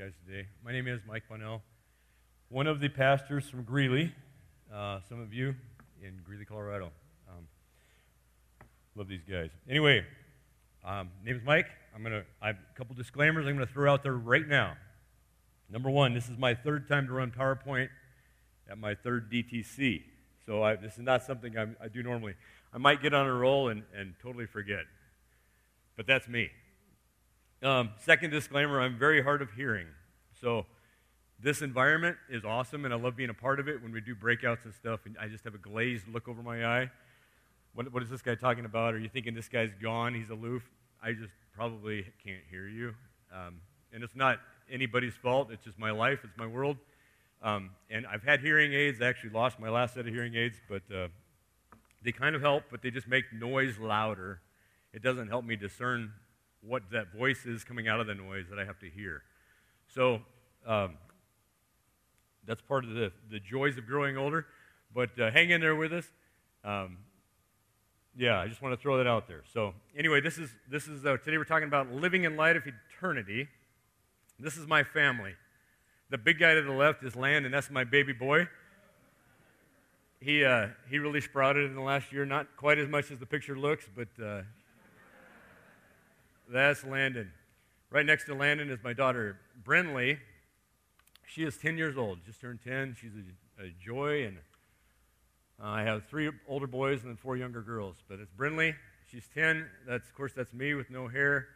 guys today. My name is Mike Bonnell, one of the pastors from Greeley. Uh, some of you in Greeley, Colorado. Um, love these guys. Anyway, um, name is Mike. I'm gonna. I have a couple disclaimers I'm gonna throw out there right now. Number one, this is my third time to run PowerPoint at my third DTC, so I, this is not something I'm, i do normally. I might get on a roll and, and totally forget, but that's me. Um, second disclaimer I'm very hard of hearing. So, this environment is awesome, and I love being a part of it when we do breakouts and stuff, and I just have a glazed look over my eye. What, what is this guy talking about? Are you thinking this guy's gone? He's aloof? I just probably can't hear you. Um, and it's not anybody's fault, it's just my life, it's my world. Um, and I've had hearing aids. I actually lost my last set of hearing aids, but uh, they kind of help, but they just make noise louder. It doesn't help me discern what that voice is coming out of the noise that I have to hear. So um, that's part of the, the joys of growing older. But uh, hang in there with us. Um, yeah, I just want to throw that out there. So anyway, this is this is uh, today we're talking about living in light of eternity. This is my family. The big guy to the left is Land, and That's my baby boy. He uh, he really sprouted in the last year. Not quite as much as the picture looks, but uh, that's Landon. Right next to Landon is my daughter, Brinley. She is 10 years old, just turned 10. She's a, a joy, and uh, I have three older boys and then four younger girls. But it's Brinley. She's 10. That's, of course, that's me with no hair.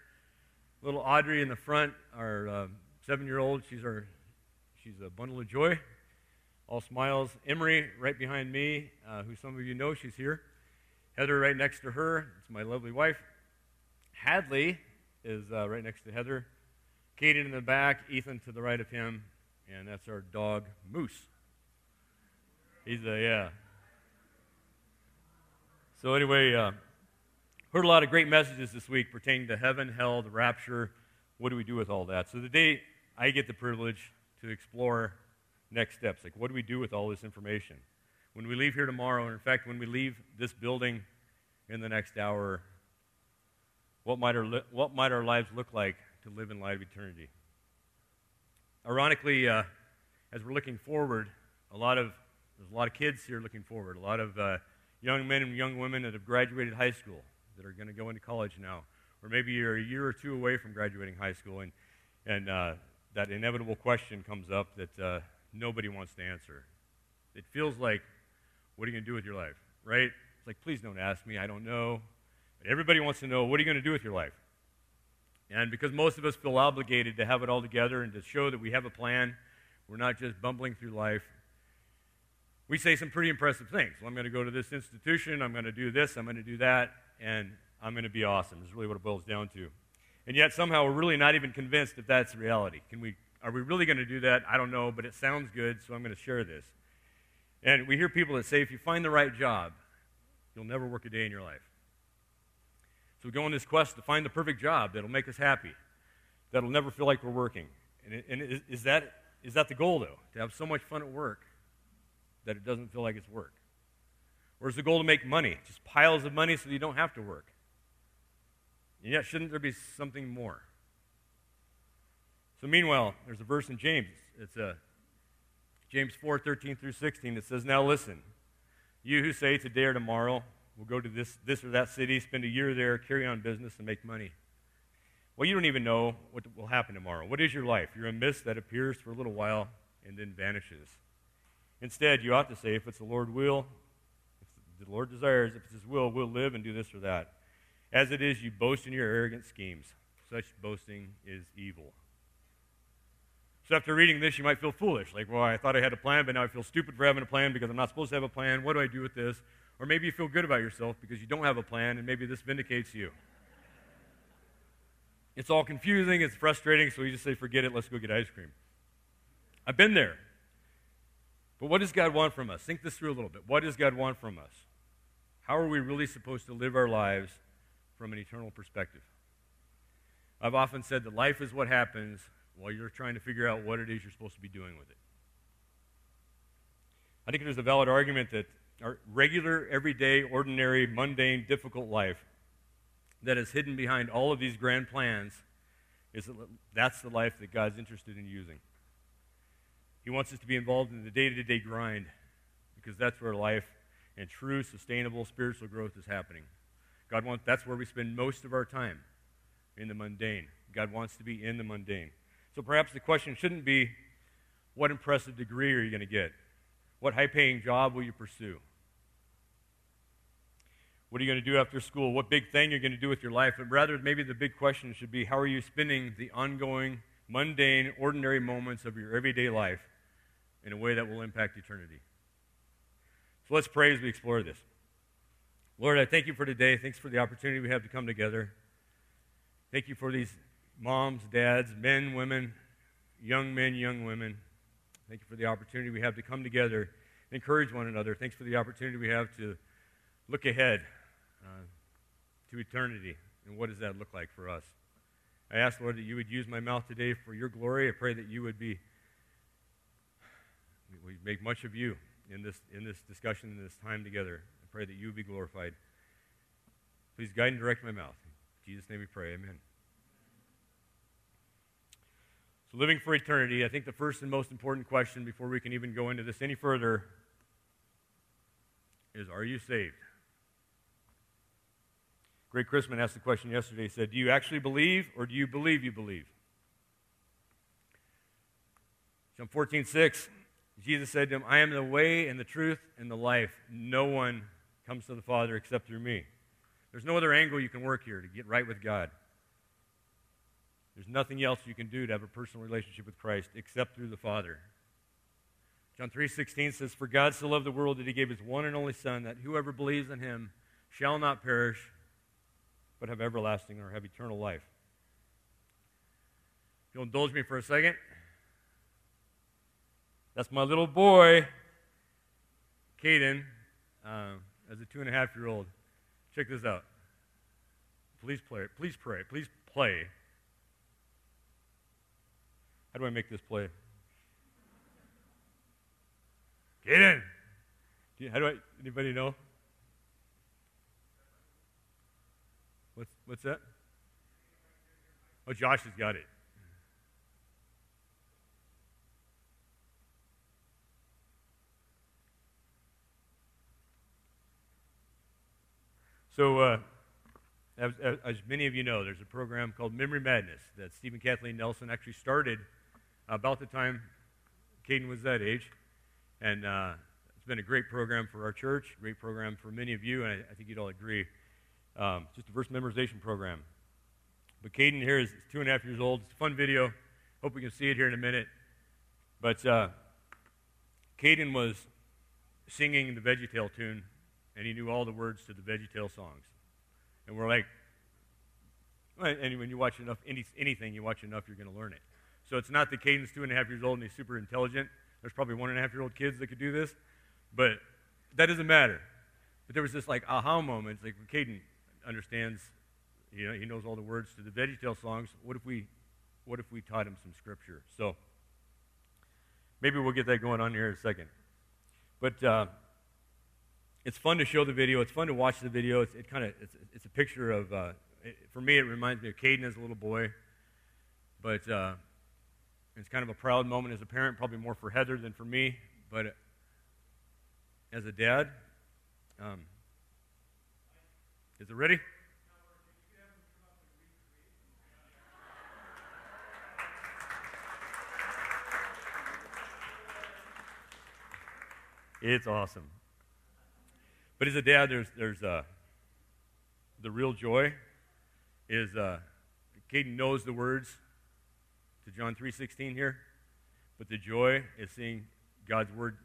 Little Audrey in the front, our uh, seven-year-old. She's our, she's a bundle of joy. All smiles. Emery right behind me, uh, who some of you know, she's here. Heather right next to her. It's my lovely wife. Hadley is uh, right next to Heather. Kaden in the back, Ethan to the right of him, and that's our dog, Moose. He's a, yeah. So, anyway, uh, heard a lot of great messages this week pertaining to heaven, hell, the rapture. What do we do with all that? So, today I get the privilege to explore next steps. Like, what do we do with all this information? When we leave here tomorrow, and in fact, when we leave this building in the next hour, what might our, what might our lives look like to live in light of eternity? Ironically, uh, as we're looking forward, a lot of, there's a lot of kids here looking forward, a lot of uh, young men and young women that have graduated high school that are going to go into college now. Or maybe you're a year or two away from graduating high school, and, and uh, that inevitable question comes up that uh, nobody wants to answer. It feels like, what are you going to do with your life? Right? It's like, please don't ask me. I don't know. Everybody wants to know, what are you going to do with your life? And because most of us feel obligated to have it all together and to show that we have a plan, we're not just bumbling through life, we say some pretty impressive things. Well, I'm going to go to this institution, I'm going to do this, I'm going to do that, and I'm going to be awesome, is really what it boils down to. And yet somehow we're really not even convinced if that's reality. Can we, are we really going to do that? I don't know, but it sounds good, so I'm going to share this. And we hear people that say if you find the right job, you'll never work a day in your life. So we go on this quest to find the perfect job that'll make us happy, that'll never feel like we're working. And, and is, is, that, is that the goal, though? To have so much fun at work that it doesn't feel like it's work? Or is the goal to make money, just piles of money so you don't have to work? And yet, shouldn't there be something more? So, meanwhile, there's a verse in James. It's a uh, James 4 13 through 16 that says, Now listen, you who say today or tomorrow, We'll go to this, this or that city, spend a year there, carry on business, and make money. Well, you don't even know what will happen tomorrow. What is your life? You're a mist that appears for a little while and then vanishes. Instead, you ought to say, if it's the Lord will, if the Lord desires, if it's His will, we'll live and do this or that. As it is, you boast in your arrogant schemes. Such boasting is evil. So after reading this, you might feel foolish. Like, well, I thought I had a plan, but now I feel stupid for having a plan because I'm not supposed to have a plan. What do I do with this? Or maybe you feel good about yourself because you don't have a plan, and maybe this vindicates you. It's all confusing, it's frustrating, so you just say, forget it, let's go get ice cream. I've been there. But what does God want from us? Think this through a little bit. What does God want from us? How are we really supposed to live our lives from an eternal perspective? I've often said that life is what happens while you're trying to figure out what it is you're supposed to be doing with it. I think there's a valid argument that our regular, everyday, ordinary, mundane, difficult life that is hidden behind all of these grand plans Is that that's the life that God's interested in using. He wants us to be involved in the day to day grind because that's where life and true, sustainable spiritual growth is happening. God wants, that's where we spend most of our time, in the mundane. God wants to be in the mundane. So perhaps the question shouldn't be, what impressive degree are you going to get? What high paying job will you pursue? What are you going to do after school? What big thing you're going to do with your life? But rather, maybe the big question should be, how are you spending the ongoing, mundane, ordinary moments of your everyday life in a way that will impact eternity? So let's pray as we explore this. Lord, I thank you for today. Thanks for the opportunity we have to come together. Thank you for these moms, dads, men, women, young men, young women. Thank you for the opportunity we have to come together, and encourage one another. Thanks for the opportunity we have to look ahead uh, to eternity and what does that look like for us. I ask, Lord, that you would use my mouth today for your glory. I pray that you would be, we make much of you in this, in this discussion, in this time together. I pray that you would be glorified. Please guide and direct my mouth. In Jesus' name we pray. Amen. So, living for eternity, I think the first and most important question before we can even go into this any further is Are you saved? Greg Chrisman asked the question yesterday. He said, Do you actually believe or do you believe you believe? John 14, 6. Jesus said to him, I am the way and the truth and the life. No one comes to the Father except through me. There's no other angle you can work here to get right with God. There's nothing else you can do to have a personal relationship with Christ except through the Father. John 3:16 says, "For God so loved the world that he gave his one and only son that whoever believes in him shall not perish but have everlasting or have eternal life." If you'll indulge me for a second, that's my little boy, Caden, uh, as a two and a half year old. Check this out. Please play. It. Please pray. Please play. How do I make this play? Caden. How do I? Anybody know? What's what's that? Oh, Josh has got it. So, uh, as, as, many of you know, there's a program called Memory Madness that Stephen Kathleen Nelson actually started about the time Caden was that age. And uh, it's been a great program for our church, great program for many of you, and I, I think you'd all agree. Um, just a verse memorization program. But Caden here is two and a half years old. It's a fun video. Hope we can see it here in a minute. But uh, Caden was singing the VeggieTale tune and he knew all the words to the VeggieTale songs. And we're like, and when you watch enough, any, anything you watch enough, you're going to learn it. So it's not that Caden's two and a half years old and he's super intelligent. There's probably one and a half year old kids that could do this, but that doesn't matter. But there was this like aha moment. It's like Caden understands, you know, he knows all the words to the VeggieTale songs. What if we, what if we taught him some scripture? So maybe we'll get that going on here in a second. But uh, it's fun to show the video. It's fun to watch the video. It's, it kind of it's, it's, a picture of uh, it, for me. It reminds me of Caden as a little boy, but uh, it's kind of a proud moment as a parent. Probably more for Heather than for me, but as a dad, um, is it ready? It's awesome. But as a dad, there's, there's uh, the real joy is uh, Caden knows the words to John 3.16 here, but the joy is seeing God's word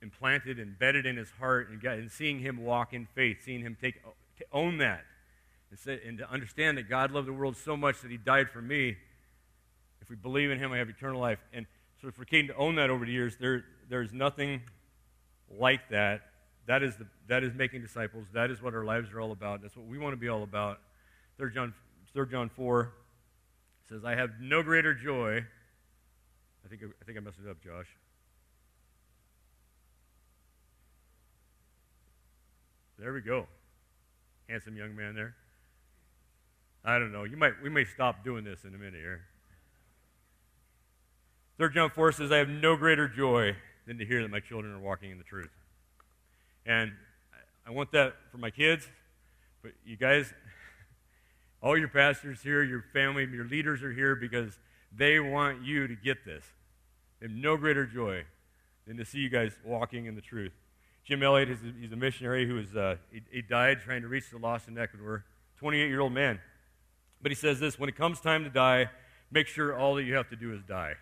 implanted, embedded in his heart, and, God, and seeing him walk in faith, seeing him take own that, and, say, and to understand that God loved the world so much that he died for me. If we believe in him, I have eternal life. And so for Caden to own that over the years, there, there's nothing like that that is, the, that is making disciples. That is what our lives are all about. That's what we want to be all about. 3 John, 3 John 4 says, I have no greater joy. I think, I think I messed it up, Josh. There we go. Handsome young man there. I don't know. You might, we may stop doing this in a minute here. Third John 4 says, I have no greater joy than to hear that my children are walking in the truth. And I want that for my kids, but you guys, all your pastors here, your family, your leaders are here because they want you to get this. They have no greater joy than to see you guys walking in the truth. Jim Elliot is a, he's a missionary who is uh, he, he died trying to reach the lost in Ecuador. 28 year old man. But he says this when it comes time to die, make sure all that you have to do is die.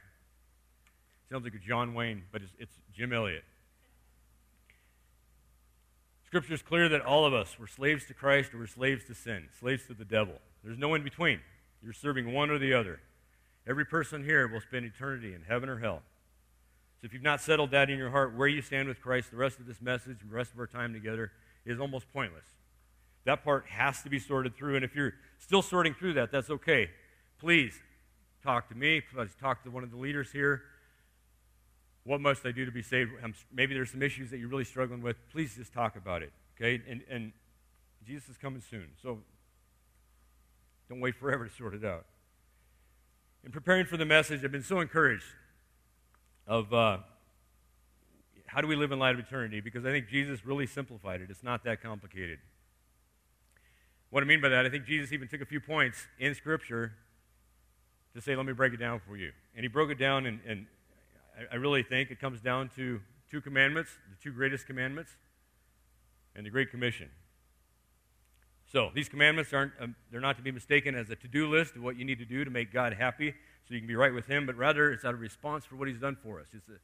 Sounds like a John Wayne, but it's, it's Jim Elliot. Scripture is clear that all of us were slaves to Christ or we're slaves to sin, slaves to the devil. There's no in between. You're serving one or the other. Every person here will spend eternity in heaven or hell. So if you've not settled that in your heart where you stand with Christ, the rest of this message, the rest of our time together is almost pointless. That part has to be sorted through. And if you're still sorting through that, that's okay. Please talk to me. Please talk to one of the leaders here. What must I do to be saved? maybe there's some issues that you're really struggling with. Please just talk about it. Okay? And, and Jesus is coming soon. So don't wait forever to sort it out. In preparing for the message, I've been so encouraged of uh, how do we live in light of eternity because I think Jesus really simplified it. It's not that complicated. What I mean by that, I think Jesus even took a few points in Scripture to say, let me break it down for you. And he broke it down, and, and I, I really think it comes down to two commandments, the two greatest commandments, and the Great Commission. So these commandments aren't um, they're not to be mistaken as a to-do list of what you need to do to make God happy so you can be right with him, but rather it's out of response for what he's done for us. It's a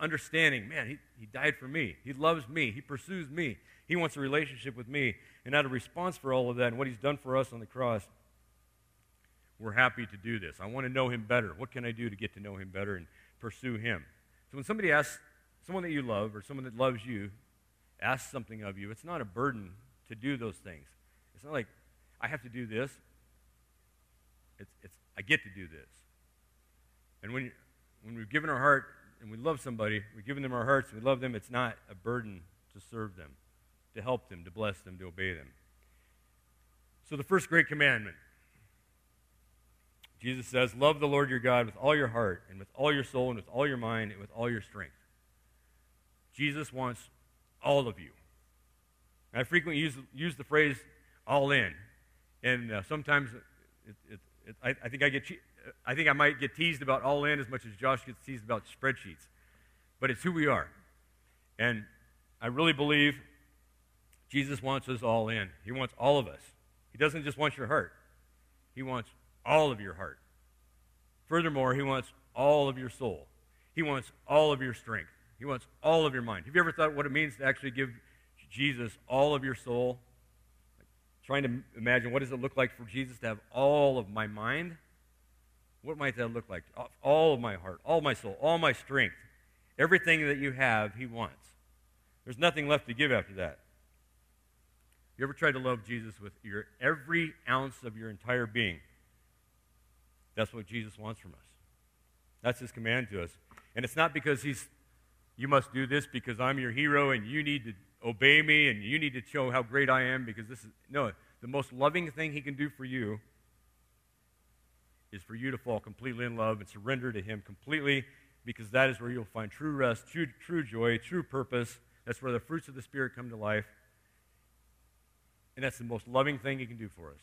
understanding, man, he, he died for me. He loves me. He pursues me. He wants a relationship with me. And out of response for all of that and what he's done for us on the cross, we're happy to do this. I want to know him better. What can I do to get to know him better and pursue him? So when somebody asks, someone that you love or someone that loves you asks something of you, it's not a burden to do those things. It's not like, I have to do this. It's, it's I get to do this. And when, when we've given our heart and we love somebody, we've given them our hearts and we love them, it's not a burden to serve them to help them, to bless them, to obey them. So, the first great commandment Jesus says, Love the Lord your God with all your heart, and with all your soul, and with all your mind, and with all your strength. Jesus wants all of you. And I frequently use, use the phrase all in. And uh, sometimes it, it, it, I, I, think I, get, I think I might get teased about all in as much as Josh gets teased about spreadsheets. But it's who we are. And I really believe Jesus wants us all in. He wants all of us. He doesn't just want your heart, He wants all of your heart. Furthermore, He wants all of your soul. He wants all of your strength. He wants all of your mind. Have you ever thought what it means to actually give Jesus all of your soul? Trying to imagine what does it look like for Jesus to have all of my mind? What might that look like? All of my heart, all my soul, all my strength. Everything that you have, He wants. There's nothing left to give after that. You ever tried to love Jesus with your every ounce of your entire being? That's what Jesus wants from us. That's his command to us. And it's not because he's you must do this because I'm your hero and you need to obey me and you need to show how great I am because this is no, the most loving thing he can do for you is for you to fall completely in love and surrender to him completely because that is where you'll find true rest, true, true joy, true purpose. That's where the fruits of the Spirit come to life. And that's the most loving thing He can do for us.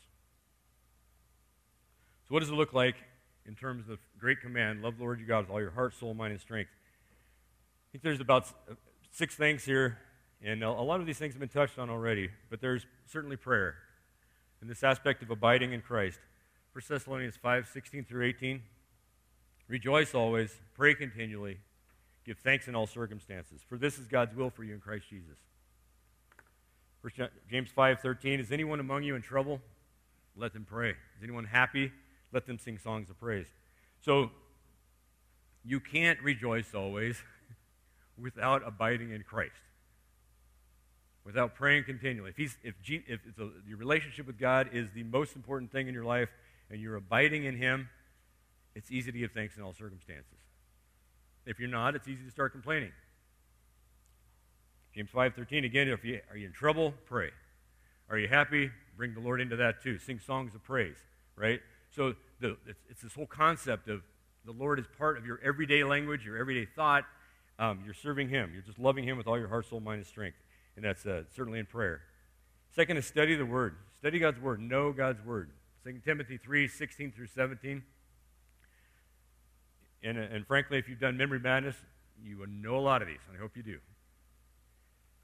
So, what does it look like in terms of the great command? Love the Lord your God with all your heart, soul, mind, and strength. I think there's about uh, six things here, and a lot of these things have been touched on already, but there's certainly prayer in this aspect of abiding in Christ. 1 Thessalonians 5 16 through 18. Rejoice always, pray continually, give thanks in all circumstances, for this is God's will for you in Christ Jesus. First James 5:13 Is anyone among you in trouble? Let them pray. Is anyone happy? Let them sing songs of praise. So you can't rejoice always without abiding in Christ. Without praying continually. If, he's, if, G, if a, your relationship with God is the most important thing in your life and you're abiding in Him, it's easy to give thanks in all circumstances. If you're not, it's easy to start complaining. James 5:13 again, if you are you in trouble, pray. Are you happy? Bring the Lord into that too. Sing songs of praise. right? So the, it's, it's, this whole concept of the Lord is part of your everyday language, your everyday thought. Um, you're serving Him. You're just loving Him with all your heart, soul, mind, and strength. And that's uh, certainly in prayer. Second is study the Word. Study God's Word. Know God's Word. 2 Timothy 3 16 through 17. And, uh, and frankly, if you've done memory madness, you will know a lot of these. I hope you do.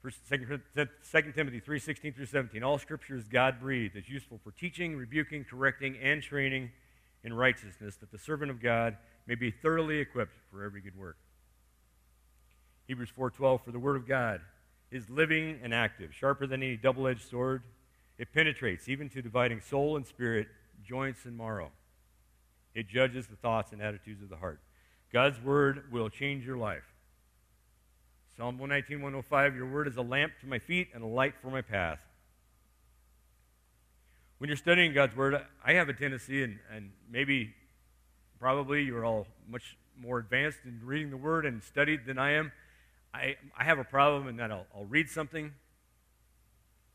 First, 2 Timothy 3 16 through 17. All scripture is God breathed. It's useful for teaching, rebuking, correcting, and training in righteousness, that the servant of God may be thoroughly equipped for every good work. Hebrews 4:12 For the word of God is living and active, sharper than any double-edged sword. It penetrates even to dividing soul and spirit, joints and marrow. It judges the thoughts and attitudes of the heart. God's word will change your life. Psalm 119, 105 Your word is a lamp to my feet and a light for my path. When you're studying God's word, I have a tendency, and, and maybe probably you're all much more advanced in reading the word and studied than I am. I, I have a problem in that I'll, I'll read something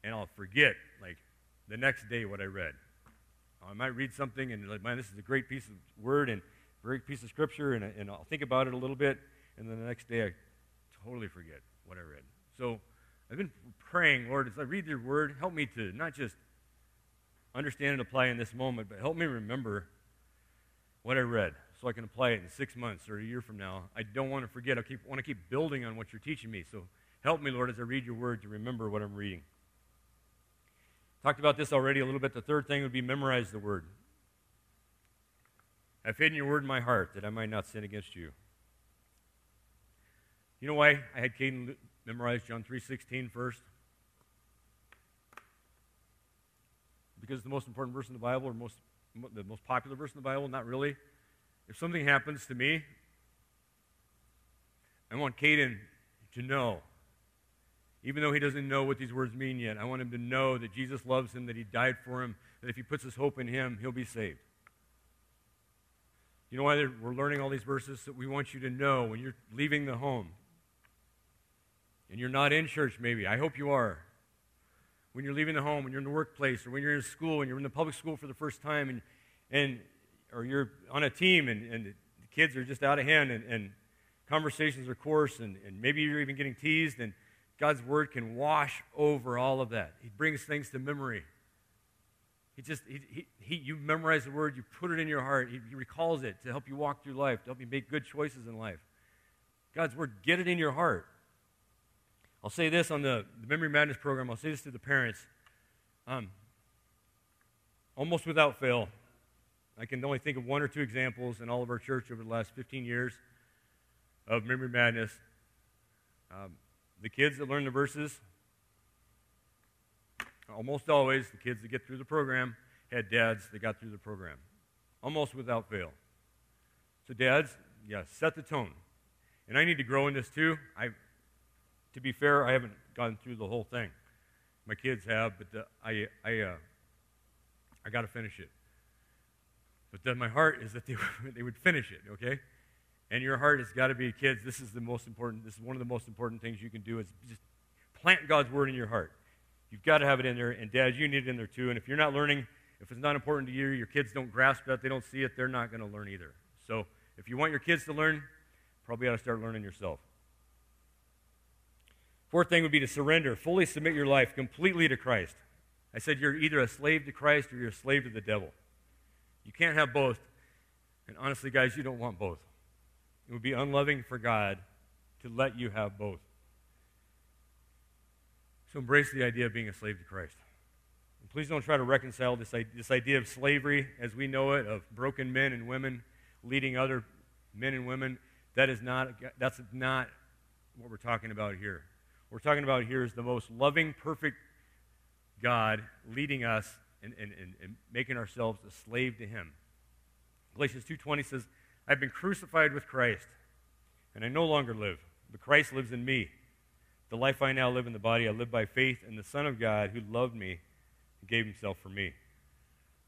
and I'll forget, like, the next day what I read. I might read something and, like, man, this is a great piece of word and great piece of scripture, and, and I'll think about it a little bit, and then the next day I totally forget what I read. So I've been praying, Lord, as I read your word, help me to not just understand and apply in this moment, but help me remember what I read so I can apply it in six months or a year from now. I don't want to forget. I keep, want to keep building on what you're teaching me. So help me, Lord, as I read your word to remember what I'm reading. Talked about this already a little bit. The third thing would be memorize the word. I've hidden your word in my heart that I might not sin against you. You know why I had Caden memorize John 3.16 first? Because it's the most important verse in the Bible, or most, the most popular verse in the Bible? Not really. If something happens to me, I want Caden to know, even though he doesn't know what these words mean yet, I want him to know that Jesus loves him, that he died for him, that if he puts his hope in him, he'll be saved. You know why we're learning all these verses? That we want you to know when you're leaving the home, and you're not in church, maybe. I hope you are. When you're leaving the home, when you're in the workplace, or when you're in school, and you're in the public school for the first time, and, and or you're on a team, and, and the kids are just out of hand, and, and conversations are coarse, and, and maybe you're even getting teased, and God's word can wash over all of that. He brings things to memory. He just, he, he, he, you memorize the word, you put it in your heart, he, he recalls it to help you walk through life, to help you make good choices in life. God's word, get it in your heart. I'll say this on the, the Memory Madness program, I'll say this to the parents. Um, almost without fail, I can only think of one or two examples in all of our church over the last 15 years of Memory Madness. Um, the kids that learn the verses, almost always, the kids that get through the program had dads that got through the program, almost without fail. So, dads, yeah, set the tone. And I need to grow in this too. I, to be fair, I haven't gone through the whole thing. My kids have, but the, I, I, uh, I got to finish it. But then my heart is that they, they would finish it, okay? And your heart has got to be, kids, this is the most important, this is one of the most important things you can do is just plant God's word in your heart. You've got to have it in there, and dads, you need it in there too. And if you're not learning, if it's not important to you, your kids don't grasp that, they don't see it, they're not going to learn either. So if you want your kids to learn, probably ought to start learning yourself. Fourth thing would be to surrender, fully submit your life completely to Christ. I said you're either a slave to Christ or you're a slave to the devil. You can't have both. And honestly, guys, you don't want both. It would be unloving for God to let you have both. So embrace the idea of being a slave to Christ. And please don't try to reconcile this, this idea of slavery as we know it, of broken men and women leading other men and women. That is not, that's not what we're talking about here What we're talking about here is the most loving, perfect God leading us and, and, and, and making ourselves a slave to Him. Galatians 2.20 says, I've been crucified with Christ, and I no longer live, but Christ lives in me. The life I now live in the body, I live by faith in the Son of God who loved me and gave himself for me.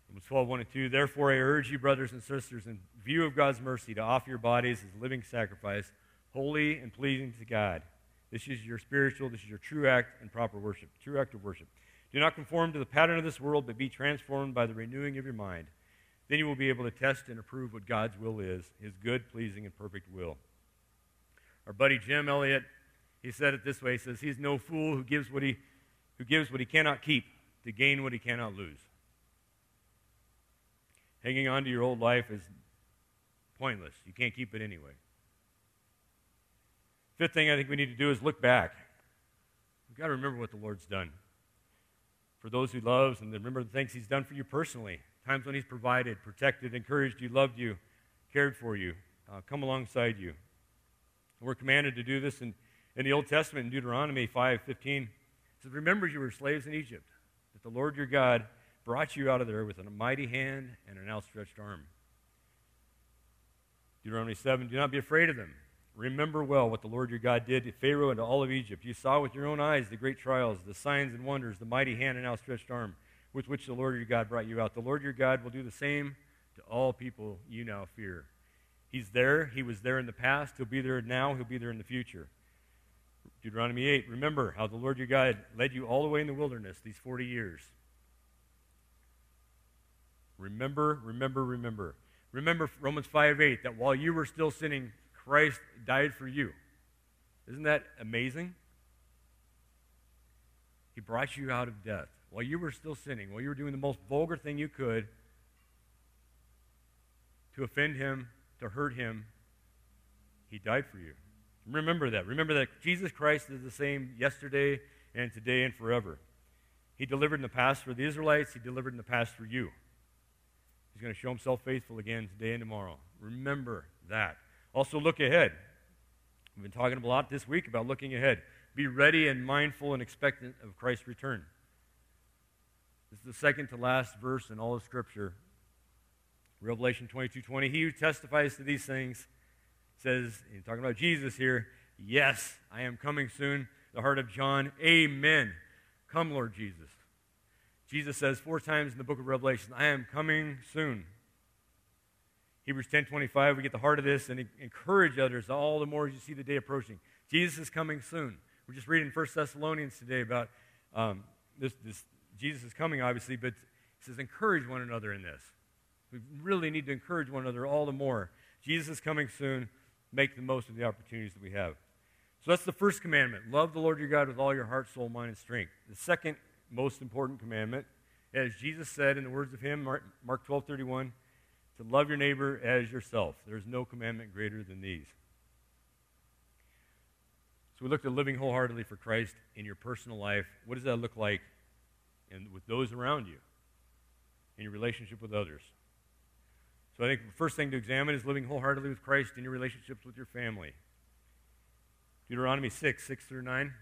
Romans 12, 1 and 2. Therefore, I urge you, brothers and sisters, in view of God's mercy, to offer your bodies as a living sacrifice, holy and pleasing to God. This is your spiritual, this is your true act and proper worship, true act of worship. Do not conform to the pattern of this world, but be transformed by the renewing of your mind. Then you will be able to test and approve what God's will is, his good, pleasing, and perfect will. Our buddy Jim Elliot, he said it this way. He says, He's no fool who gives what he, who gives what he cannot keep to gain what he cannot lose. Hanging on to your old life is pointless. You can't keep it anyway. Fifth thing I think we need to do is look back. We've got to remember what the Lord's done. For those who loves and remember the things he's done for you personally. Times when he's provided, protected, encouraged you, loved you, cared for you, uh, come alongside you. We're commanded to do this in, in the Old Testament in Deuteronomy 5.15. It says, Remember you were slaves in Egypt, that the Lord your God brought you out of there with a mighty hand and an outstretched arm. Deuteronomy 7, Do not be afraid of them Remember well what the Lord your God did to Pharaoh and to all of Egypt. You saw with your own eyes the great trials, the signs and wonders, the mighty hand and outstretched arm with which the Lord your God brought you out. The Lord your God will do the same to all people you now fear. He's there. He was there in the past. He'll be there now. He'll be there in the future. Deuteronomy 8 Remember how the Lord your God led you all the way in the wilderness these 40 years. Remember, remember, remember. Remember Romans 5 8 that while you were still sinning, Christ died for you. Isn't that amazing? He brought you out of death while you were still sinning, while you were doing the most vulgar thing you could to offend him, to hurt him. He died for you. Remember that. Remember that Jesus Christ is the same yesterday and today and forever. He delivered in the past for the Israelites, He delivered in the past for you. He's going to show Himself faithful again today and tomorrow. Remember that. Also, look ahead. We've been talking a lot this week about looking ahead. Be ready and mindful and expectant of Christ's return. This is the second to last verse in all of Scripture. Revelation 22 20. He who testifies to these things says, he's talking about Jesus here, Yes, I am coming soon. The heart of John, Amen. Come, Lord Jesus. Jesus says four times in the book of Revelation, I am coming soon. Hebrews 10:25, we get the heart of this and encourage others all the more as you see the day approaching. Jesus is coming soon. We're just reading 1 Thessalonians today about um, this, this. Jesus is coming, obviously, but he says encourage one another in this. We really need to encourage one another all the more. Jesus is coming soon. Make the most of the opportunities that we have. So that's the first commandment. Love the Lord your God with all your heart, soul, mind, and strength. The second most important commandment, as Jesus said in the words of him, Mark, Mark 12, 31, to love your neighbor as yourself. There's no commandment greater than these. So we looked at living wholeheartedly for Christ in your personal life. What does that look like in, with those around you, in your relationship with others? So I think the first thing to examine is living wholeheartedly with Christ in your relationships with your family. Deuteronomy 6, 6 through 9.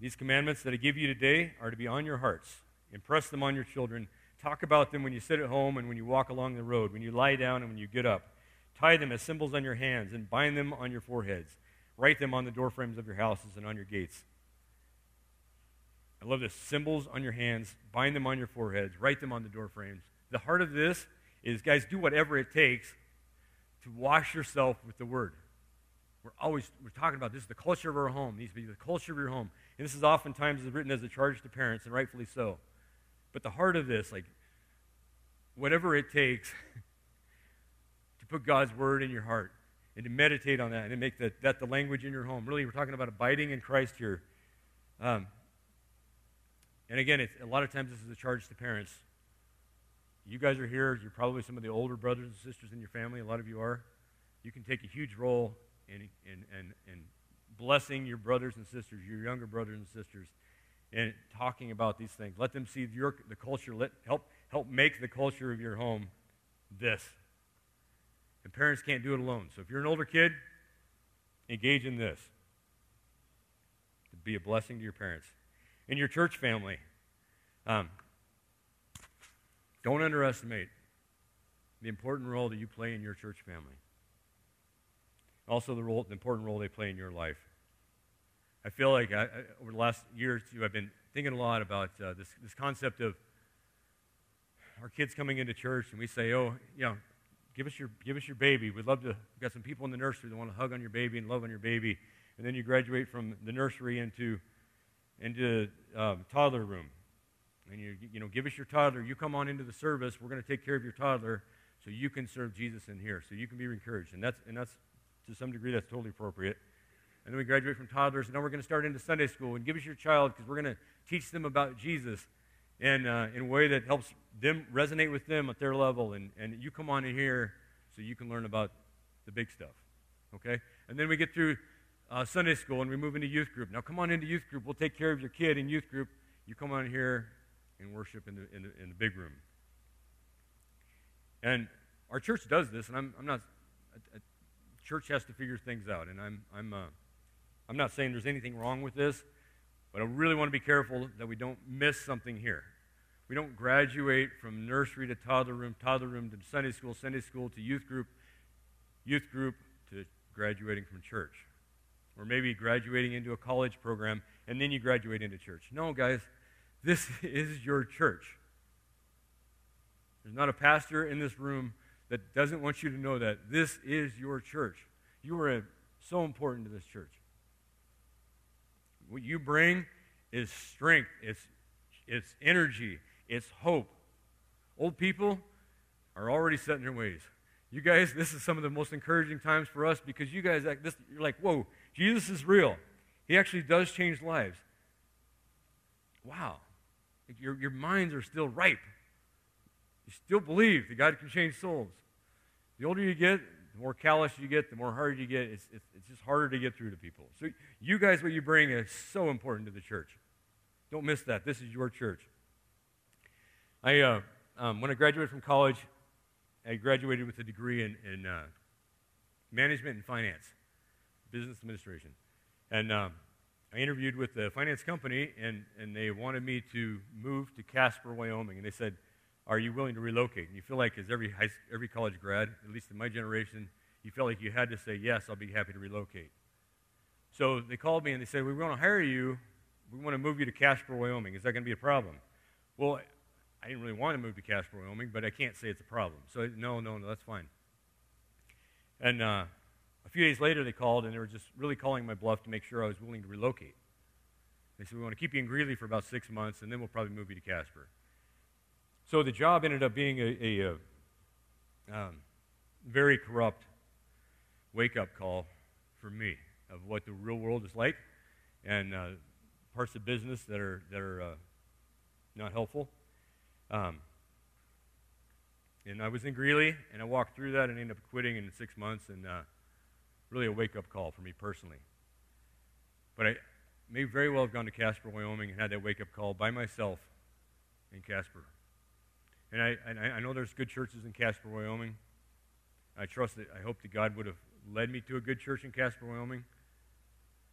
These commandments that I give you today are to be on your hearts. Impress them on your children Talk about them when you sit at home and when you walk along the road, when you lie down and when you get up. Tie them as symbols on your hands and bind them on your foreheads. Write them on the doorframes of your houses and on your gates. I love this. Symbols on your hands, bind them on your foreheads, write them on the doorframes. The heart of this is, guys, do whatever it takes to wash yourself with the word. We're always we're talking about this is the culture of our home. Needs be the culture of your home. And this is oftentimes written as a charge to parents, and rightfully so. But the heart of this, like, whatever it takes to put God's word in your heart and to meditate on that and to make that, that the language in your home. Really, we're talking about abiding in Christ here. Um, and again, a lot of times this is a charge to parents. You guys are here. You're probably some of the older brothers and sisters in your family. A lot of you are. You can take a huge role in, in, in, in blessing your brothers and sisters, your younger brothers and sisters and talking about these things. Let them see your, the culture. Let, help, help make the culture of your home this. And parents can't do it alone. So if you're an older kid, engage in this. To be a blessing to your parents. In your church family, um, don't underestimate the important role that you play in your church family. Also, the, role, the important role they play in your life. I feel like I, I, over the last year or two, I've been thinking a lot about uh, this, this concept of our kids coming into church and we say, oh, you know, give us your, give us your baby. We'd love to, we've got some people in the nursery that want to hug on your baby and love on your baby. And then you graduate from the nursery into, into um, toddler room. and you, you know, give us your toddler. You come on into the service. We're going to take care of your toddler so you can serve Jesus in here, so you can be encouraged. And that's, and that's to some degree, that's totally appropriate. And then we graduate from toddlers, and now we're going to start into Sunday school. And give us your child because we're going to teach them about Jesus and uh, in a way that helps them resonate with them at their level. And, and you come on in here so you can learn about the big stuff. Okay? And then we get through uh, Sunday school and we move into youth group. Now come on into youth group. We'll take care of your kid in youth group. You come on here and worship in the, in the, in the big room. And our church does this, and I'm, I'm not, a, a church has to figure things out. And I'm, I'm, uh, I'm not saying there's anything wrong with this, but I really want to be careful that we don't miss something here. We don't graduate from nursery to toddler room, toddler room to Sunday school, Sunday school to youth group, youth group to graduating from church. Or maybe graduating into a college program and then you graduate into church. No, guys, this is your church. There's not a pastor in this room that doesn't want you to know that. This is your church. You are so important to this church. What you bring is strength, it's, it's energy, it's hope. Old people are already set in their ways. You guys, this is some of the most encouraging times for us because you guys, this, you're like, whoa, Jesus is real. He actually does change lives. Wow. Your, your minds are still ripe. You still believe that God can change souls. The older you get, the more callous you get, the more hard you get. It's, it's, it's just harder to get through to people. So, you guys, what you bring is so important to the church. Don't miss that. This is your church. I, uh, um, when I graduated from college, I graduated with a degree in, in uh, management and finance, business administration. And um, I interviewed with the finance company, and, and they wanted me to move to Casper, Wyoming. And they said, Are you willing to relocate? And you feel like, as every, high, every college grad, at least in my generation, you felt like you had to say, Yes, I'll be happy to relocate. So they called me and they said, We want to hire you. We want to move you to Casper, Wyoming. Is that going to be a problem? Well, I didn't really want to move to Casper, Wyoming, but I can't say it's a problem. So, no, no, no, that's fine. And uh, a few days later, they called, and they were just really calling my bluff to make sure I was willing to relocate. They said, We want to keep you in Greeley for about six months, and then we'll probably move you to Casper. So the job ended up being a, a, a um, very corrupt wake up call for me of what the real world is like and uh, parts of business that are, that are uh, not helpful. Um, and I was in Greeley, and I walked through that and ended up quitting in six months, and uh, really a wake up call for me personally. But I may very well have gone to Casper, Wyoming, and had that wake up call by myself in Casper. And I, and I know there's good churches in Casper, Wyoming. I trust that, I hope that God would have led me to a good church in Casper, Wyoming.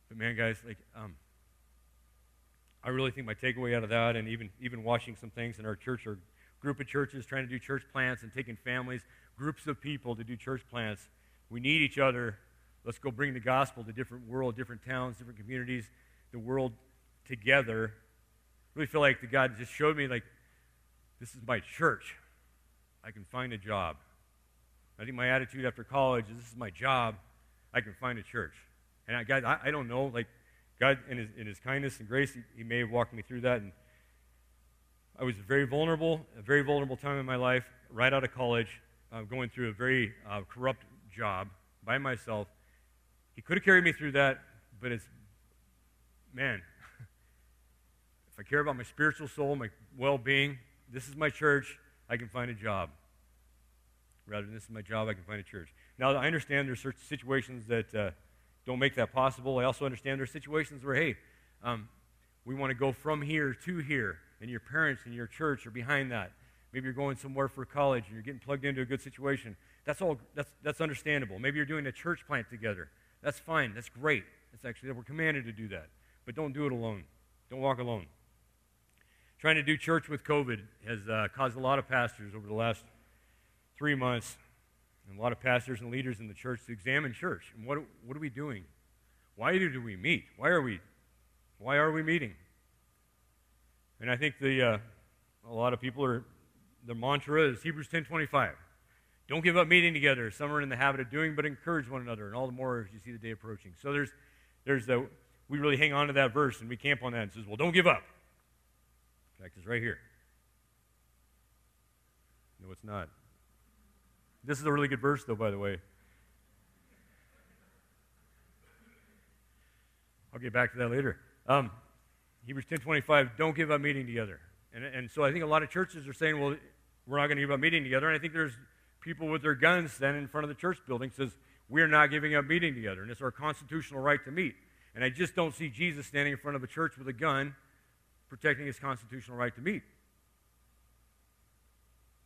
But man, guys, like, um, I really think my takeaway out of that, and even, even watching some things in our church, or group of churches trying to do church plants and taking families, groups of people to do church plants. We need each other. Let's go bring the gospel to different world, different towns, different communities, the world together. I really feel like the God just showed me like this is my church. I can find a job. I think my attitude after college is this is my job. I can find a church. And I, I, I don't know, like God, in his, in his kindness and grace, he, he may have walked me through that. And I was very vulnerable, a very vulnerable time in my life, right out of college, uh, going through a very uh, corrupt job by myself. He could have carried me through that, but it's, man, if I care about my spiritual soul, my well being, this is my church, I can find a job. Rather than this is my job, I can find a church. Now, I understand there's certain situations that uh, don't make that possible. I also understand there's situations where, hey, um, we want to go from here to here, and your parents and your church are behind that. Maybe you're going somewhere for college and you're getting plugged into a good situation. That's all. That's that's understandable. Maybe you're doing a church plant together. That's fine. That's great. That's actually we're commanded to do that. But don't do it alone. Don't walk alone. Trying to do church with COVID has uh, caused a lot of pastors over the last three months and a lot of pastors and leaders in the church to examine church. And what, what are we doing? Why do we meet? Why are we, why are we meeting? And I think the, uh, a lot of people are, the mantra is Hebrews 10.25. Don't give up meeting together. Some are in the habit of doing, but encourage one another, and all the more as you see the day approaching. So there's, there's the, we really hang on to that verse and we camp on that and says, well, don't give up. In fact, it's right here. No, it's not. This is a really good verse, though, by the way. I'll get back to that later. Um, Hebrews 10.25, don't give up meeting together. And, and so I think a lot of churches are saying, well, we're not going to give up meeting together. And I think there's people with their guns standing in front of the church building says, we're not giving up meeting together. And it's our constitutional right to meet. And I just don't see Jesus standing in front of a church with a gun protecting his constitutional right to meet.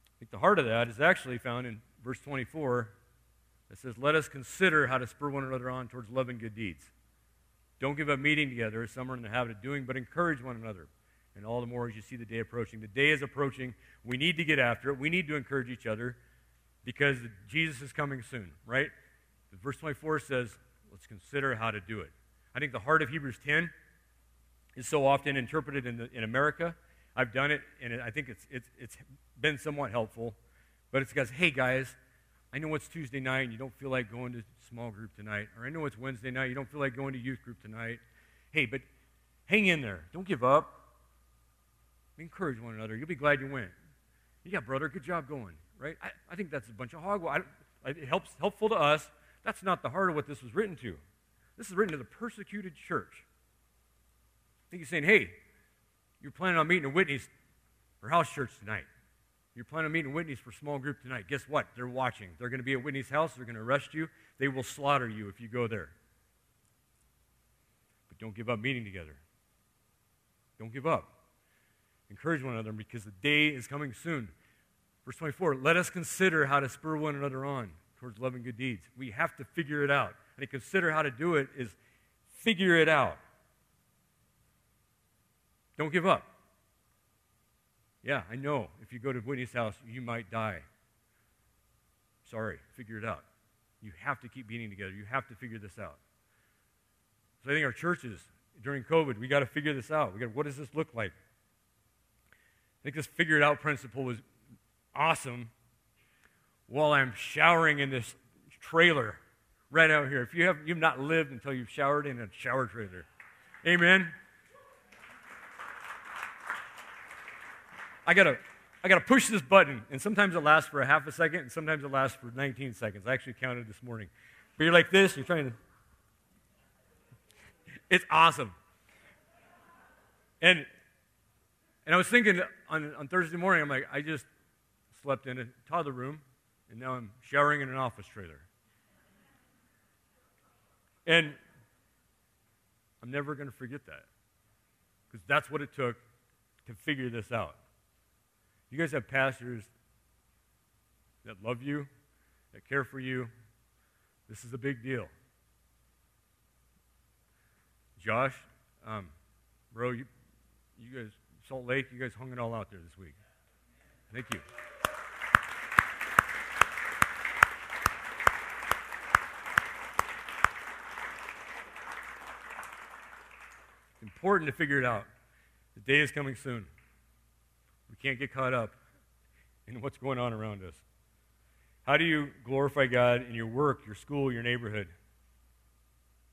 I think the heart of that is actually found in verse 24 that says, Let us consider how to spur one another on towards love and good deeds. Don't give up meeting together, as some are in the habit of doing, but encourage one another. And all the more as you see the day approaching. The day is approaching. We need to get after it. We need to encourage each other because Jesus is coming soon, right? Verse 24 says, let's consider how to do it. I think the heart of Hebrews 10 is so often interpreted in, the, in America. I've done it, and I think it's, it's, it's been somewhat helpful. But it's because, hey, guys, I know it's Tuesday night and you don't feel like going to small group tonight. Or I know it's Wednesday night, you don't feel like going to youth group tonight. Hey, but hang in there. Don't give up. Encourage one another. You'll be glad you went. Yeah, brother, good job going, right? I, I think that's a bunch of hogwash. It helps helpful to us. That's not the heart of what this was written to. This is written to the persecuted church. I think he's saying, hey, you're planning on meeting a Whitney's for house church tonight. You're planning on meeting Whitney's for small group tonight. Guess what? They're watching. They're going to be at Whitney's house. They're going to arrest you. They will slaughter you if you go there. But don't give up meeting together. Don't give up. Encourage one another because the day is coming soon. Verse 24 Let us consider how to spur one another on towards loving good deeds. We have to figure it out. And to consider how to do it is figure it out. Don't give up. Yeah, I know. If you go to Whitney's house, you might die. Sorry, figure it out. You have to keep beating together. You have to figure this out. So I think our churches during COVID, we got to figure this out. We got what does this look like? I think this figure it out principle was awesome while I'm showering in this trailer right out here. If you have you've not lived until you've showered in a shower trailer. Amen. I gotta I gotta push this button, and sometimes it lasts for a half a second, and sometimes it lasts for 19 seconds. I actually counted this morning. But you're like this, you're trying to. It's awesome. And and I was thinking on, on Thursday morning, I'm like, I just slept in a toddler room, and now I'm showering in an office trailer. And I'm never going to forget that because that's what it took to figure this out. You guys have pastors that love you, that care for you. This is a big deal. Josh, um, bro, you, you guys, Salt Lake, you guys hung it all out there this week. Thank you. Important to figure it out. The day is coming soon. We can't get caught up in what's going on around us. How do you glorify God in your work, your school, your neighborhood?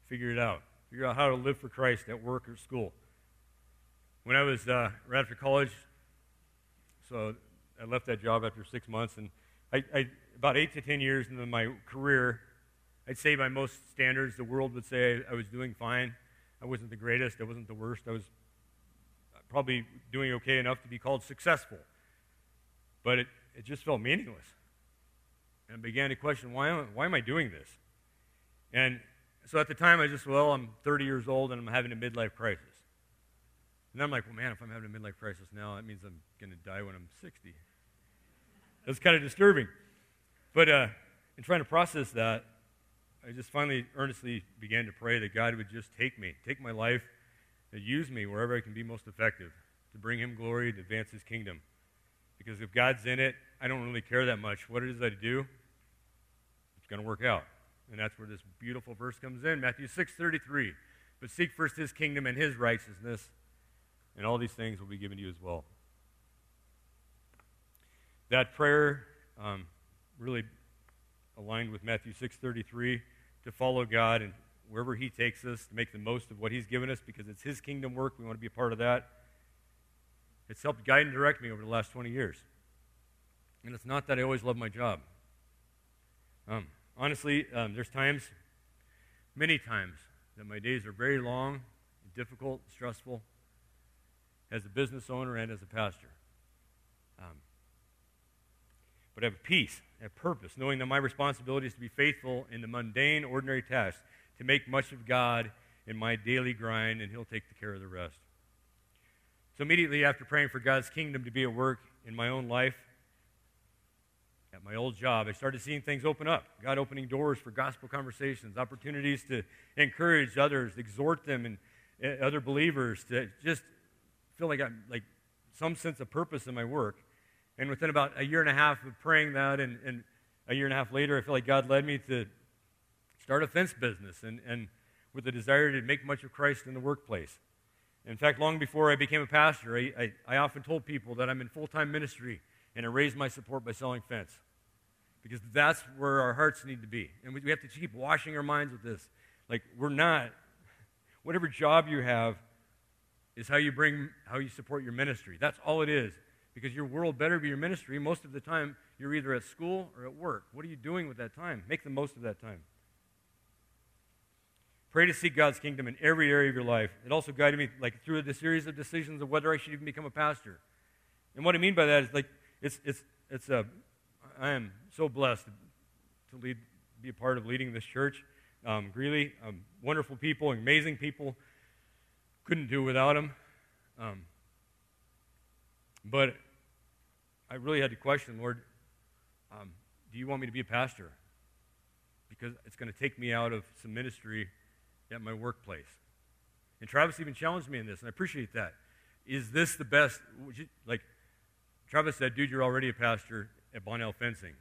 Figure it out. Figure out how to live for Christ at work or school. When I was uh, right after college, so I left that job after six months, and I, I, about eight to ten years into my career, I'd say by most standards, the world would say I was doing fine. I wasn't the greatest. I wasn't the worst. I was probably doing okay enough to be called successful. But it, it just felt meaningless. And I began to question, why am, why am I doing this? And so at the time, I just, well, I'm 30 years old and I'm having a midlife crisis. And I'm like, well, man, if I'm having a midlife crisis now, that means I'm going to die when I'm 60. That's kind of disturbing. But uh, in trying to process that, I just finally earnestly began to pray that God would just take me, take my life, use me wherever I can be most effective to bring Him glory, to advance His kingdom. Because if God's in it, I don't really care that much. What it is I do, it's going to work out. And that's where this beautiful verse comes in Matthew 6 33. But seek first His kingdom and His righteousness, and all these things will be given to you as well. That prayer um, really aligned with Matthew 6:33 to follow God and wherever He takes us to make the most of what He's given us because it's His kingdom work. We want to be a part of that. It's helped guide and direct me over the last 20 years. And it's not that I always love my job. Um, honestly, um, there's times, many times, that my days are very long, difficult, stressful, as a business owner and as a pastor. Um, but I have peace, I have purpose, knowing that my responsibility is to be faithful in the mundane, ordinary tasks, to make much of God in my daily grind, and He'll take care of the rest. So, immediately after praying for God's kingdom to be at work in my own life, at my old job, I started seeing things open up. God opening doors for gospel conversations, opportunities to encourage others, exhort them, and uh, other believers to just feel like I'm like some sense of purpose in my work. And within about a year and a half of praying that, and, and a year and a half later, I feel like God led me to start a fence business and, and with a desire to make much of Christ in the workplace. In fact, long before I became a pastor, I, I, I often told people that I'm in full time ministry and I raised my support by selling fence. Because that's where our hearts need to be. And we, we have to keep washing our minds with this. Like, we're not, whatever job you have is how you bring, how you support your ministry. That's all it is. Because your world better be your ministry. Most of the time, you're either at school or at work. What are you doing with that time? Make the most of that time. Pray to seek God's kingdom in every area of your life. It also guided me like through the series of decisions of whether I should even become a pastor. And what I mean by that is like it's it's it's a I am so blessed to lead be a part of leading this church. Um, Greeley, um, wonderful people, amazing people. Couldn't do without them. Um, but I really had to question, Lord, um, do you want me to be a pastor? Because it's going to take me out of some ministry at my workplace. And Travis even challenged me in this, and I appreciate that. Is this the best? Like, Travis said, dude, you're already a pastor at Bonnell Fencing.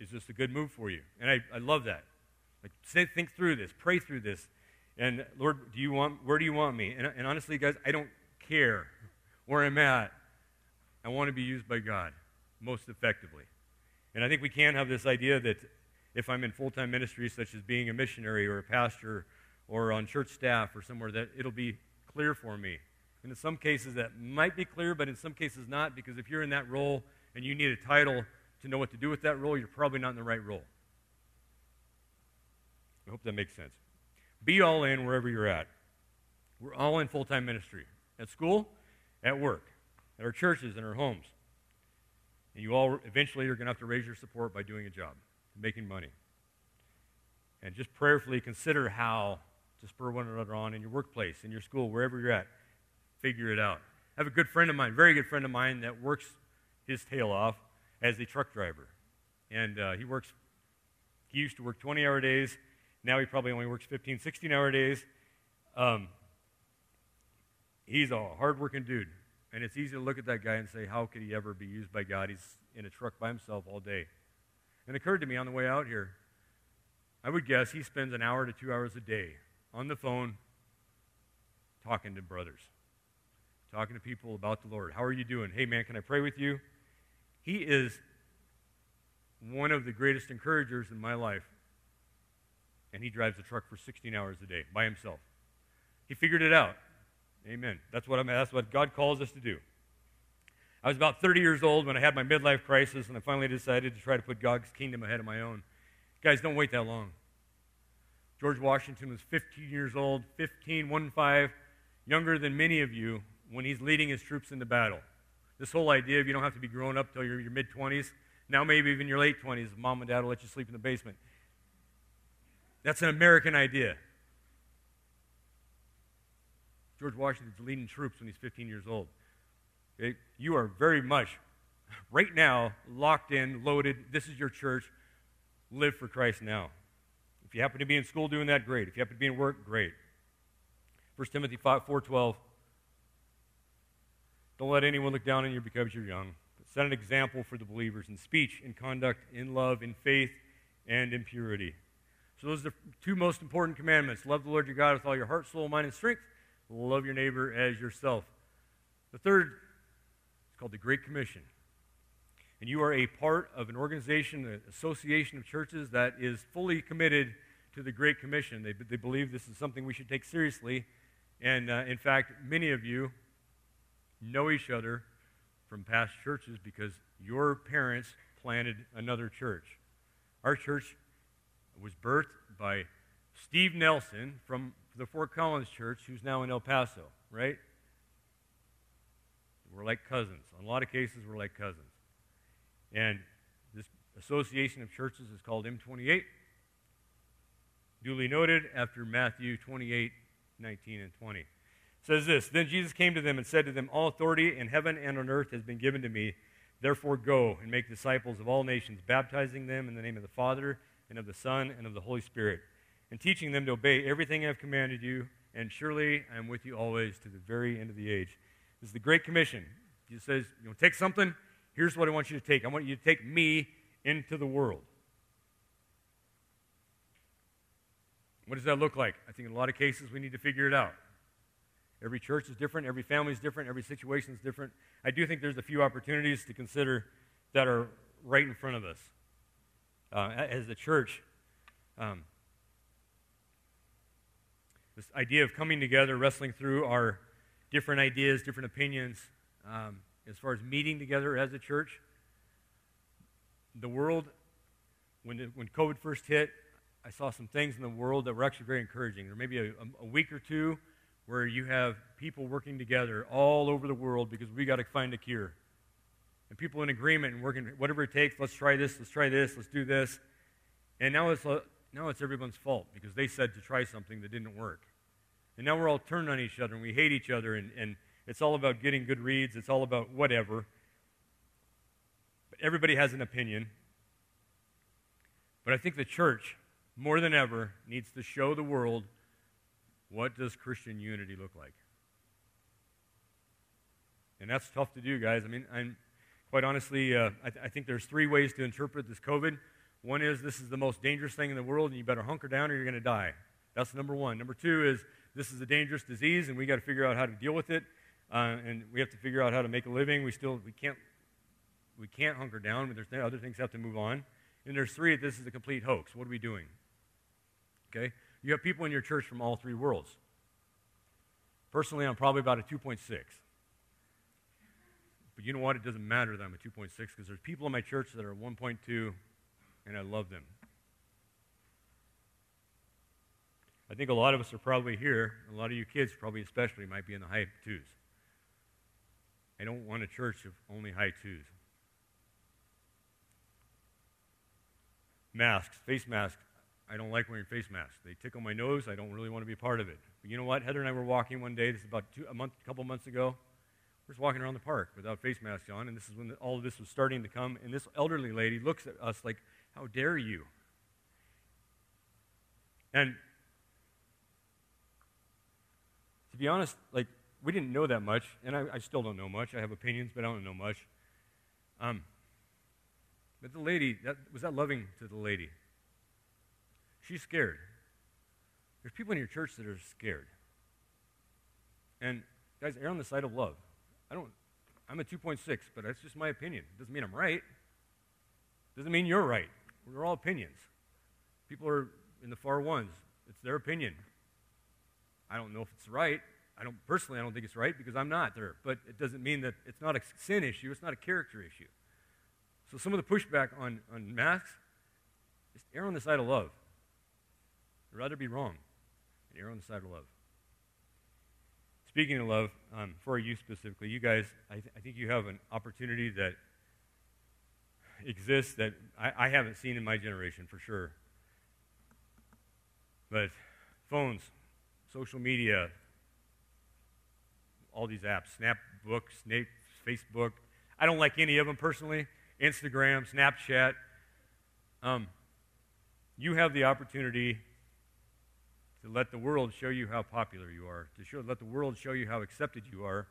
Is this a good move for you? And I, I love that. Like, say, think through this, pray through this. And Lord, do you want, where do you want me? And, and honestly, guys, I don't care where I'm at. I want to be used by God most effectively. And I think we can have this idea that if I'm in full time ministry, such as being a missionary or a pastor or on church staff or somewhere, that it'll be clear for me. And in some cases, that might be clear, but in some cases, not, because if you're in that role and you need a title to know what to do with that role, you're probably not in the right role. I hope that makes sense. Be all in wherever you're at. We're all in full time ministry at school, at work, at our churches, and our homes. And you all eventually are going to have to raise your support by doing a job making money. And just prayerfully consider how to spur one another on in your workplace, in your school, wherever you're at. Figure it out. I have a good friend of mine, very good friend of mine, that works his tail off as a truck driver. And uh, he works, he used to work 20 hour days. Now he probably only works 15, 16 hour days. Um, he's a hardworking dude. And it's easy to look at that guy and say, how could he ever be used by God? He's in a truck by himself all day. And it occurred to me on the way out here, I would guess he spends an hour to two hours a day on the phone talking to brothers, talking to people about the Lord. How are you doing? Hey, man, can I pray with you? He is one of the greatest encouragers in my life. And he drives a truck for 16 hours a day by himself. He figured it out. Amen. That's what, I'm, that's what God calls us to do. I was about 30 years old when I had my midlife crisis, and I finally decided to try to put God's kingdom ahead of my own. Guys, don't wait that long. George Washington was 15 years old, 15, 1 5, younger than many of you when he's leading his troops into battle. This whole idea of you don't have to be grown up till you're your mid 20s, now maybe even your late 20s, mom and dad will let you sleep in the basement. That's an American idea. George Washington's leading troops when he's 15 years old. You are very much, right now, locked in, loaded. This is your church. Live for Christ now. If you happen to be in school doing that, great. If you happen to be in work, great. 1 Timothy 5, 4.12. Don't let anyone look down on you because you're young. But set an example for the believers in speech, in conduct, in love, in faith, and in purity. So those are the two most important commandments. Love the Lord your God with all your heart, soul, mind, and strength. Love your neighbor as yourself. The third it's called the Great Commission. And you are a part of an organization, an association of churches that is fully committed to the Great Commission. They, they believe this is something we should take seriously. And uh, in fact, many of you know each other from past churches because your parents planted another church. Our church was birthed by Steve Nelson from the Fort Collins Church, who's now in El Paso, right? We're like cousins. In a lot of cases, we're like cousins. And this association of churches is called M28, duly noted after Matthew 28, 19, and 20. It says this Then Jesus came to them and said to them, All authority in heaven and on earth has been given to me. Therefore, go and make disciples of all nations, baptizing them in the name of the Father, and of the Son, and of the Holy Spirit, and teaching them to obey everything I have commanded you. And surely I am with you always to the very end of the age. This is the Great Commission. Jesus says, You know, take something, here's what I want you to take. I want you to take me into the world. What does that look like? I think in a lot of cases we need to figure it out. Every church is different, every family is different, every situation is different. I do think there's a few opportunities to consider that are right in front of us. Uh, as a church, um, this idea of coming together, wrestling through our different ideas, different opinions, um, as far as meeting together as a church. The world, when, the, when COVID first hit, I saw some things in the world that were actually very encouraging. There may be a, a week or two where you have people working together all over the world because we got to find a cure. And people in agreement and working, whatever it takes, let's try this, let's try this, let's do this. And now it's, uh, now it's everyone's fault because they said to try something that didn't work. And now we're all turned on each other and we hate each other and, and it's all about getting good reads, it's all about whatever. But everybody has an opinion. But I think the church, more than ever, needs to show the world what does Christian unity look like. And that's tough to do, guys. I mean, I'm quite honestly, uh, I, th- I think there's three ways to interpret this COVID. One is this is the most dangerous thing in the world, and you better hunker down or you're going to die. That's number one. Number two is this is a dangerous disease, and we got to figure out how to deal with it, uh, and we have to figure out how to make a living. We still we can't we can't hunker down, but there's other things have to move on. And there's three. This is a complete hoax. What are we doing? Okay, you have people in your church from all three worlds. Personally, I'm probably about a 2.6. But you know what? It doesn't matter that I'm a 2.6 because there's people in my church that are 1.2, and I love them. I think a lot of us are probably here, a lot of you kids probably especially might be in the high twos. I don't want a church of only high twos. Masks, face masks. I don't like wearing face masks. They tickle my nose. I don't really want to be part of it. But you know what? Heather and I were walking one day. This is about two, a month, a couple months ago. We're just walking around the park without face masks on, and this is when the, all of this was starting to come. And this elderly lady looks at us like, "How dare you?" And to be honest, like, we didn't know that much, and I, I still don't know much. I have opinions, but I don't know much. Um, but the lady, that, was that loving to the lady? She's scared. There's people in your church that are scared. And guys, err on the side of love. I don't, I'm a 2.6, but that's just my opinion. It doesn't mean I'm right. Doesn't mean you're right. We're all opinions. People are in the far ones. It's their opinion. I don't know if it's right. I don't personally I don't think it's right because I'm not there. But it doesn't mean that it's not a sin issue, it's not a character issue. So some of the pushback on, on masks is err on the side of love. I'd rather be wrong and err on the side of love. Speaking of love, um, for you specifically, you guys, I, th- I, think you have an opportunity that exists that I, I haven't seen in my generation for sure. But phones, social media, all these apps, Snapbook, Snape, Facebook. I don't like any of them personally. Instagram, Snapchat. Um, you have the opportunity to let the world show you how popular you are, to show, let the world show you how accepted you are,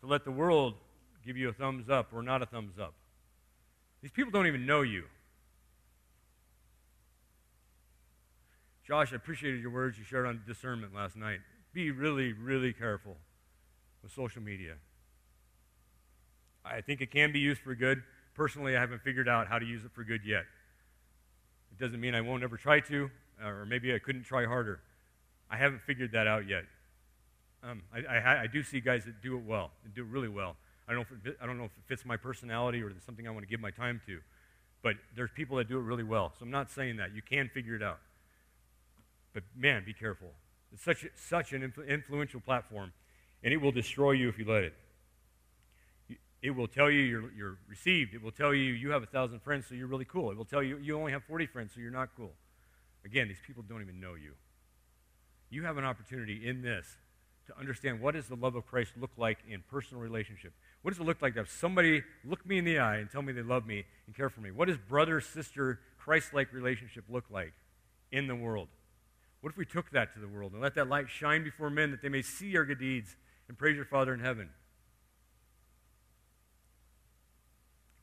to let the world give you a thumbs up or not a thumbs up. These people don't even know you. Josh, I appreciated your words you shared on discernment last night. Be really, really careful with social media. I think it can be used for good. Personally, I haven't figured out how to use it for good yet. It doesn't mean I won't ever try to, or maybe I couldn't try harder. I haven't figured that out yet. Um, I, I, I, do see guys that do it well, do it really well. I don't, know if it, I don't know if it fits my personality or it's something I want to give my time to. But there's people that do it really well. So I'm not saying that. You can figure it out. But man, be careful. It's such, such an influential platform, and it will destroy you if you let it. It will tell you you're, you're received. It will tell you you have a thousand friends, so you're really cool. It will tell you you only have 40 friends, so you're not cool. Again, these people don't even know you. You have an opportunity in this to understand what does the love of Christ look like in personal relationship. What does it look like to have somebody look me in the eye and tell me they love me and care for me? What does brother sister Christ-like relationship look like in the world? What if we took that to the world and let that light shine before men that they may see our good deeds and praise your Father in heaven?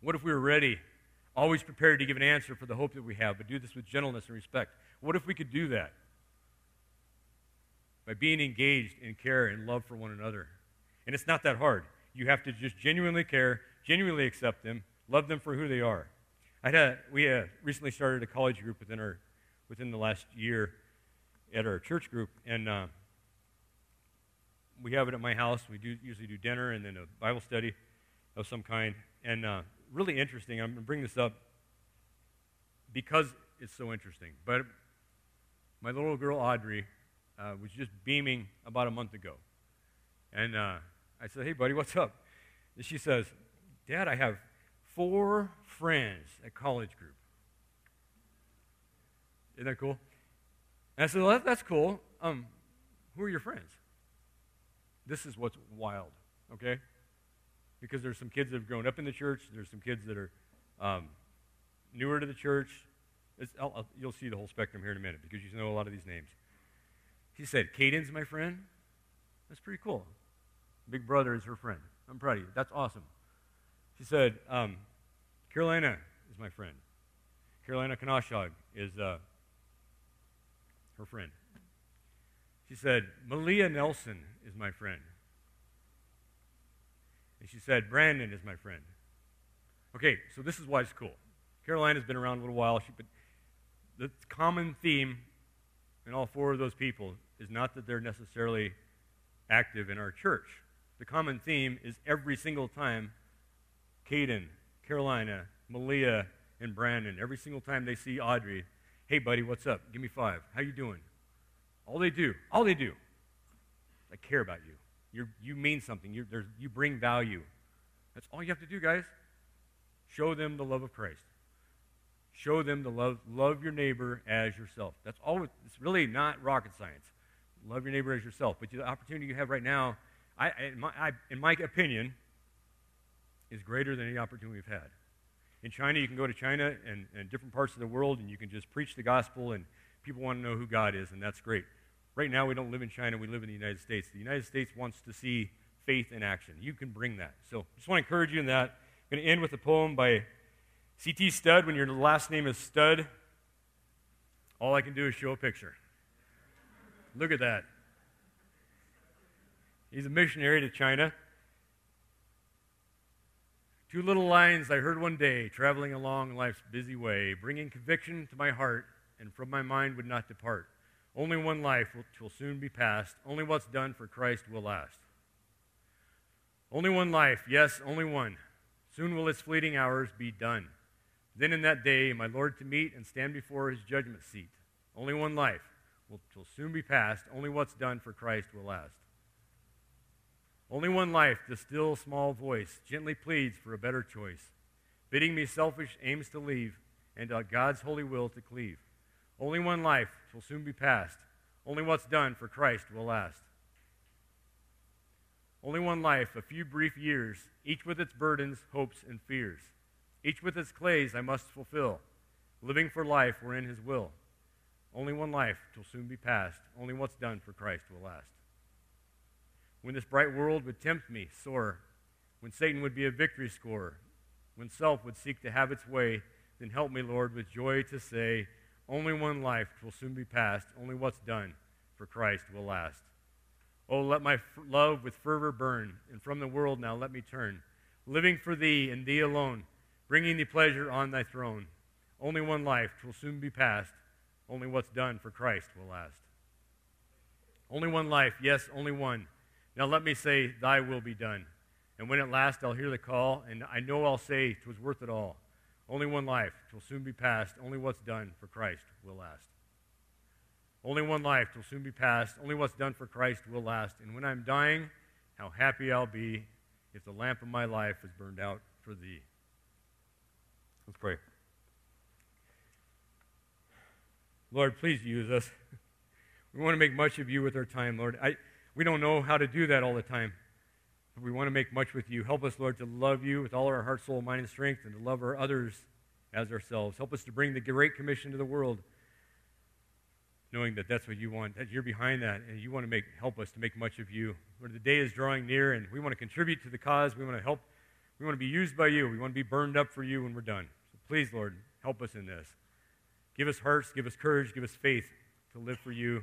What if we were ready, always prepared to give an answer for the hope that we have, but do this with gentleness and respect? What if we could do that? By being engaged in care and love for one another. And it's not that hard. You have to just genuinely care, genuinely accept them, love them for who they are. I had we uh, recently started a college group within our within the last year at our church group, and uh, we have it at my house. We do usually do dinner and then a Bible study of some kind. And uh, really interesting. I'm going to bring this up because it's so interesting. But my little girl Audrey uh, was just beaming about a month ago, and uh, I said, "Hey, buddy, what's up?" And she says, "Dad, I have four friends at college group." Isn't that cool? And I said, well, that's cool. Um, who are your friends? This is what's wild, okay? Because there's some kids that have grown up in the church. There's some kids that are um, newer to the church. I'll, I'll, you'll see the whole spectrum here in a minute because you know a lot of these names. He said, Caden's my friend. That's pretty cool. Big brother is her friend. I'm proud of you. That's awesome. She said, um, Carolina is my friend. Carolina Kanashog is uh, her friend. She said, Malia Nelson is my friend. And she said, Brandon is my friend. Okay, so this is why it's cool. Carolina's been around a little while, she, but the common theme in all four of those people is not that they're necessarily active in our church. The common theme is every single time Caden, Carolina, Malia, and Brandon, every single time they see Audrey, Hey, buddy, what's up? Give me five. How you doing? All they do, all they do, I care about you. you you mean something. you you bring value. That's all you have to do, guys. Show them the love of Christ. Show them the love, love your neighbor as yourself. That's all. It's really not rocket science. Love your neighbor as yourself. But the opportunity you have right now, I, in, my, I, in my opinion, is greater than any opportunity we've had. In China, you can go to China and, and different parts of the world, and you can just preach the gospel, and people want to know who God is, and that's great. Right now, we don't live in China, we live in the United States. The United States wants to see faith in action. You can bring that. So just want to encourage you in that. I'm going to end with a poem by C.T. Studd. When your last name is Studd, all I can do is show a picture. Look at that. He's a missionary to China. Two little lines I heard one day, traveling along life's busy way, bringing conviction to my heart, and from my mind would not depart. Only one life will, will soon be past. Only what's done for Christ will last. Only one life, yes, only one. Soon will its fleeting hours be done. Then in that day, my Lord to meet and stand before his judgment seat. Only one life will, will soon be past. Only what's done for Christ will last. Only one life, the still small voice, gently pleads for a better choice, bidding me selfish aims to leave and uh, God's holy will to cleave. Only one life will soon be past. Only what's done for Christ will last. Only one life, a few brief years, each with its burdens, hopes, and fears. Each with its clays I must fulfill, living for life wherein his will. Only one life will soon be past. Only what's done for Christ will last when this bright world would tempt me sore, when Satan would be a victory scorer, when self would seek to have its way, then help me, Lord, with joy to say, only one life will soon be past, only what's done for Christ will last. Oh, let my f- love with fervor burn, and from the world now let me turn, living for thee and thee alone, bringing thee pleasure on thy throne. Only one life will soon be past, only what's done for Christ will last. Only one life, yes, only one Now let me say, Thy will be done. And when at last I'll hear the call, and I know I'll say, 'Twas worth it all. Only one life, 'twill soon be past. Only what's done for Christ will last. Only one life, 'twill soon be past. Only what's done for Christ will last. And when I'm dying, how happy I'll be if the lamp of my life is burned out for thee. Let's pray. Lord, please use us. We want to make much of you with our time, Lord. I, we don't know how to do that all the time. We want to make much with you. Help us, Lord, to love you with all our heart, soul, mind, and strength, and to love our others as ourselves. Help us to bring the Great Commission to the world, knowing that that's what you want, that you're behind that, and you want to make help us to make much of you. Lord, the day is drawing near, and we want to contribute to the cause. We want to help. We want to be used by you. We want to be burned up for you when we're done. So please, Lord, help us in this. Give us hearts, give us courage, give us faith to live for you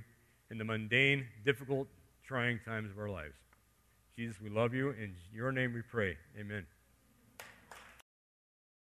in the mundane, difficult, trying times of our lives. Jesus, we love you. In your name we pray. Amen.